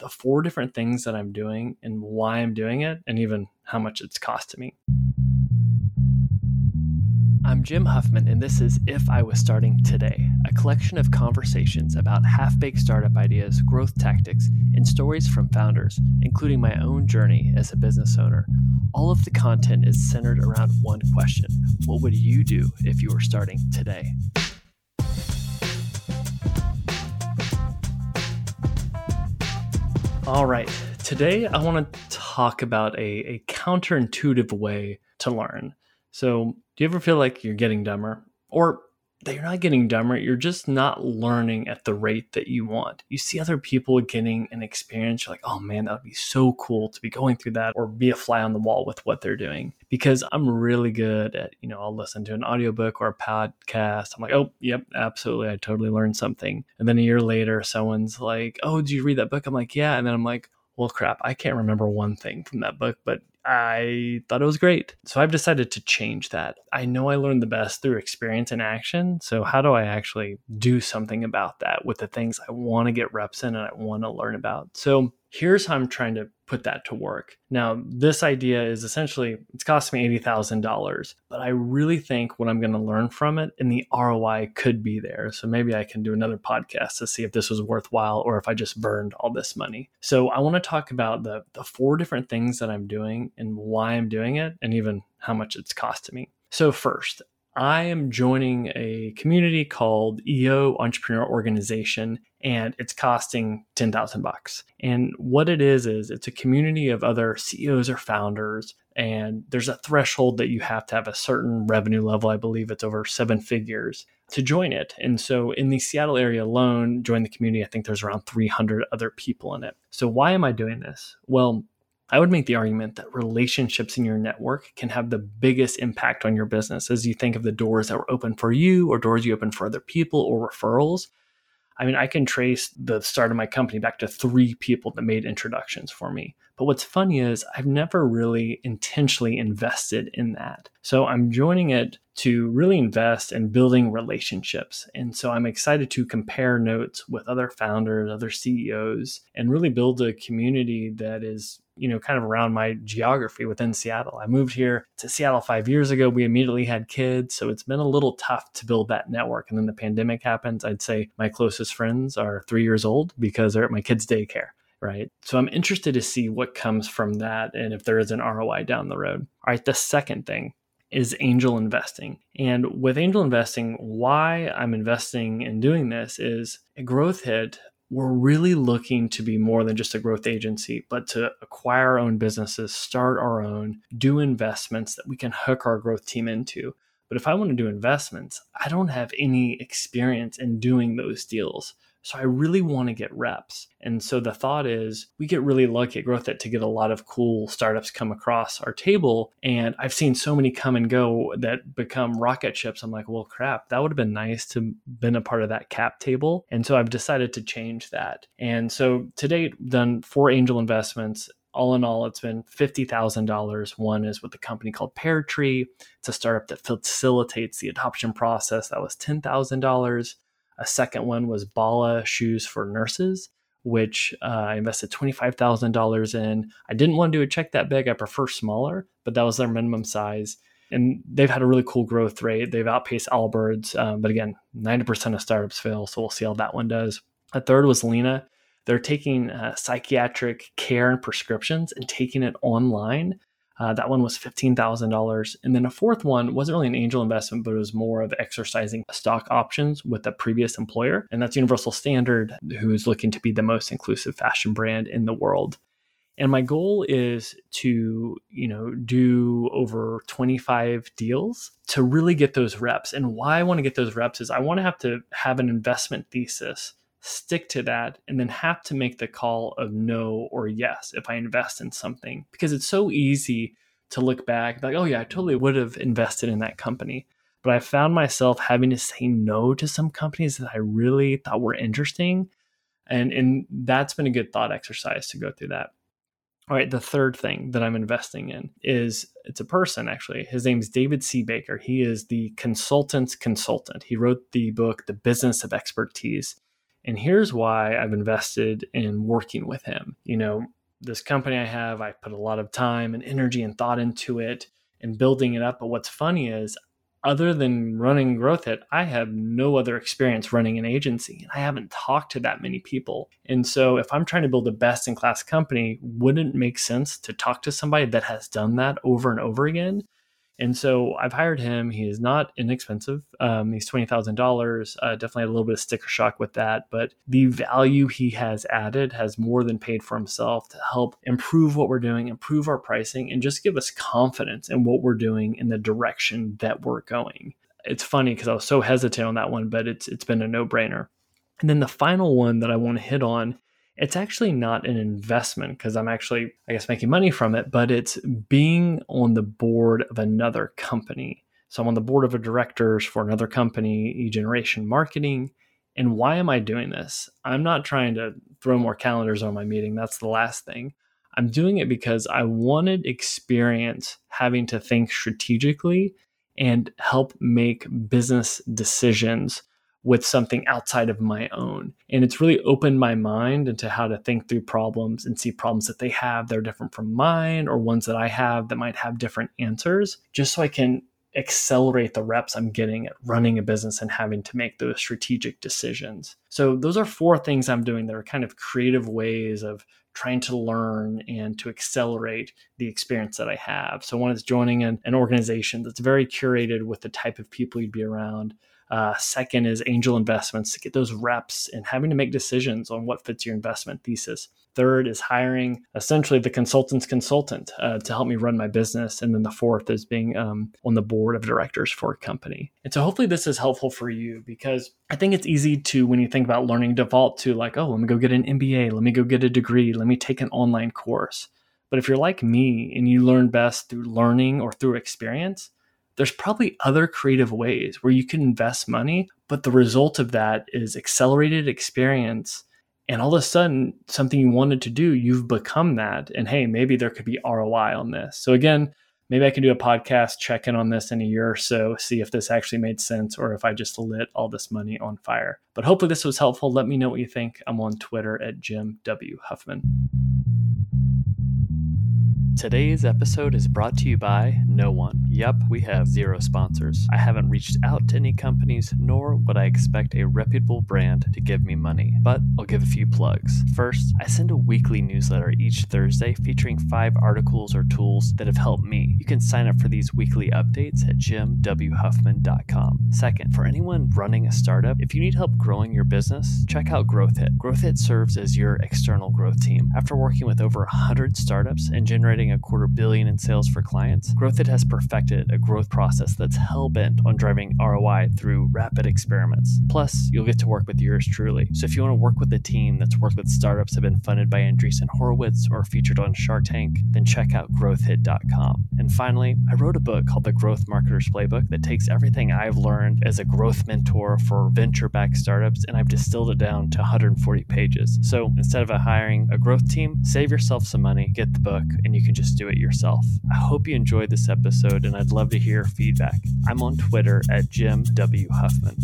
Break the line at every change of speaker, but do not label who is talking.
the four different things that I'm doing and why I'm doing it, and even how much it's costing me. I'm Jim Huffman, and this is If I Was Starting Today, a collection of conversations about half baked startup ideas, growth tactics, and stories from founders, including my own journey as a business owner. All of the content is centered around one question What would you do if you were starting today? All right. Today, I want to talk about a, a counterintuitive way to learn. So, do you ever feel like you're getting dumber? Or that you're not getting dumber, you're just not learning at the rate that you want. You see other people getting an experience, you're like, oh man, that would be so cool to be going through that or be a fly on the wall with what they're doing. Because I'm really good at, you know, I'll listen to an audiobook or a podcast. I'm like, oh, yep, absolutely. I totally learned something. And then a year later, someone's like, oh, did you read that book? I'm like, yeah. And then I'm like, well, crap, I can't remember one thing from that book, but I thought it was great. So I've decided to change that. I know I learned the best through experience and action. So, how do I actually do something about that with the things I want to get reps in and I want to learn about? So, here's how I'm trying to put that to work. Now, this idea is essentially it's cost me $80,000, but I really think what I'm going to learn from it and the ROI could be there. So maybe I can do another podcast to see if this was worthwhile or if I just burned all this money. So I want to talk about the the four different things that I'm doing and why I'm doing it and even how much it's costing me. So first, I am joining a community called EO Entrepreneur Organization, and it's costing ten thousand bucks. And what it is is it's a community of other CEOs or founders, and there's a threshold that you have to have a certain revenue level. I believe it's over seven figures to join it. And so in the Seattle area alone, join the community. I think there's around 300 other people in it. So why am I doing this? Well, I would make the argument that relationships in your network can have the biggest impact on your business as you think of the doors that were open for you or doors you open for other people or referrals. I mean, I can trace the start of my company back to three people that made introductions for me. But what's funny is I've never really intentionally invested in that. So I'm joining it to really invest in building relationships. And so I'm excited to compare notes with other founders, other CEOs, and really build a community that is you know, kind of around my geography within Seattle. I moved here to Seattle five years ago. We immediately had kids. So it's been a little tough to build that network. And then the pandemic happens. I'd say my closest friends are three years old because they're at my kids' daycare. Right. So I'm interested to see what comes from that and if there is an ROI down the road. All right. The second thing is angel investing. And with angel investing, why I'm investing in doing this is a GrowthHit we're really looking to be more than just a growth agency, but to acquire our own businesses, start our own, do investments that we can hook our growth team into. But if I want to do investments, I don't have any experience in doing those deals. So I really want to get reps. And so the thought is we get really lucky at Growth to get a lot of cool startups come across our table. And I've seen so many come and go that become rocket ships. I'm like, well, crap, that would have been nice to been a part of that cap table. And so I've decided to change that. And so to date, done four angel investments all in all, it's been $50,000. One is with a company called Pear Tree. It's a startup that facilitates the adoption process. That was $10,000. A second one was Bala Shoes for Nurses, which uh, I invested $25,000 in. I didn't want to do a check that big. I prefer smaller, but that was their minimum size. And they've had a really cool growth rate. They've outpaced Allbirds. Um, but again, 90% of startups fail. So we'll see how that one does. A third was Lena. They're taking uh, psychiatric care and prescriptions and taking it online uh, that one was $15,000. And then a fourth one wasn't really an angel investment, but it was more of exercising stock options with a previous employer. And that's Universal Standard, who is looking to be the most inclusive fashion brand in the world. And my goal is to, you know, do over 25 deals to really get those reps. And why I want to get those reps is I want to have to have an investment thesis stick to that, and then have to make the call of no or yes if I invest in something. Because it's so easy to look back, like, oh, yeah, I totally would have invested in that company. But I found myself having to say no to some companies that I really thought were interesting. And, and that's been a good thought exercise to go through that. All right, the third thing that I'm investing in is it's a person actually. His name is David C. Baker. He is the consultant's consultant. He wrote the book, The Business of Expertise And here's why I've invested in working with him. You know, this company I have, I put a lot of time and energy and thought into it and building it up. But what's funny is, other than running GrowthHit, I have no other experience running an agency. And I haven't talked to that many people. And so, if I'm trying to build a best in class company, wouldn't it make sense to talk to somebody that has done that over and over again? And so I've hired him. He is not inexpensive. Um, he's twenty thousand uh, dollars. Definitely had a little bit of sticker shock with that, but the value he has added has more than paid for himself to help improve what we're doing, improve our pricing, and just give us confidence in what we're doing in the direction that we're going. It's funny because I was so hesitant on that one, but it's it's been a no brainer. And then the final one that I want to hit on it's actually not an investment because I'm actually, I guess, making money from it, but it's being on the board of another company. So I'm on the board of directors for another company, eGeneration Marketing. And why am I doing this? I'm not trying to throw more calendars on my meeting. That's the last thing. I'm doing it because I wanted experience having to think strategically and help make business decisions with something outside of my own. And it's really opened my mind into how to think through problems and see problems that they have that are different from mine or ones that I have that might have different answers, just so I can accelerate the reps I'm getting at running a business and having to make those strategic decisions. So, those are four things I'm doing that are kind of creative ways of trying to learn and to accelerate the experience that I have. So, one is joining an, an organization that's very curated with the type of people you'd be around. Uh, second is angel investments to get those reps and having to make decisions on what fits your investment thesis. Third is hiring essentially the consultant's consultant uh, to help me run my business. And then the fourth is being um, on the board of directors for a company. And so hopefully this is helpful for you because I think it's easy to, when you think about learning, default to like, oh, let me go get an MBA, let me go get a degree, let me take an online course. But if you're like me and you learn best through learning or through experience, there's probably other creative ways where you can invest money, but the result of that is accelerated experience. And all of a sudden, something you wanted to do, you've become that. And hey, maybe there could be ROI on this. So, again, maybe I can do a podcast check in on this in a year or so, see if this actually made sense or if I just lit all this money on fire. But hopefully, this was helpful. Let me know what you think. I'm on Twitter at Jim W. Huffman. Today's episode is brought to you by no one. Yep, we have zero sponsors. I haven't reached out to any companies, nor would I expect a reputable brand to give me money. But I'll give a few plugs. First, I send a weekly newsletter each Thursday featuring five articles or tools that have helped me. You can sign up for these weekly updates at jimwhuffman.com. Second, for anyone running a startup, if you need help growing your business, check out GrowthHit. GrowthHit serves as your external growth team. After working with over 100 startups and generating a quarter billion in sales for clients, GrowthHit has perfected a growth process that's hell bent on driving ROI through rapid experiments. Plus, you'll get to work with yours truly. So if you want to work with a team that's worked with startups that have been funded by Andreessen Horowitz or featured on Shark Tank, then check out growthhit.com. And finally, I wrote a book called The Growth Marketer's Playbook that takes everything I've learned as a growth mentor for venture backed startups and I've distilled it down to 140 pages. So instead of hiring a growth team, save yourself some money, get the book, and you can just do it yourself. I hope you enjoyed this episode and I'd love to hear feedback. I'm on Twitter at Jim W. Huffman.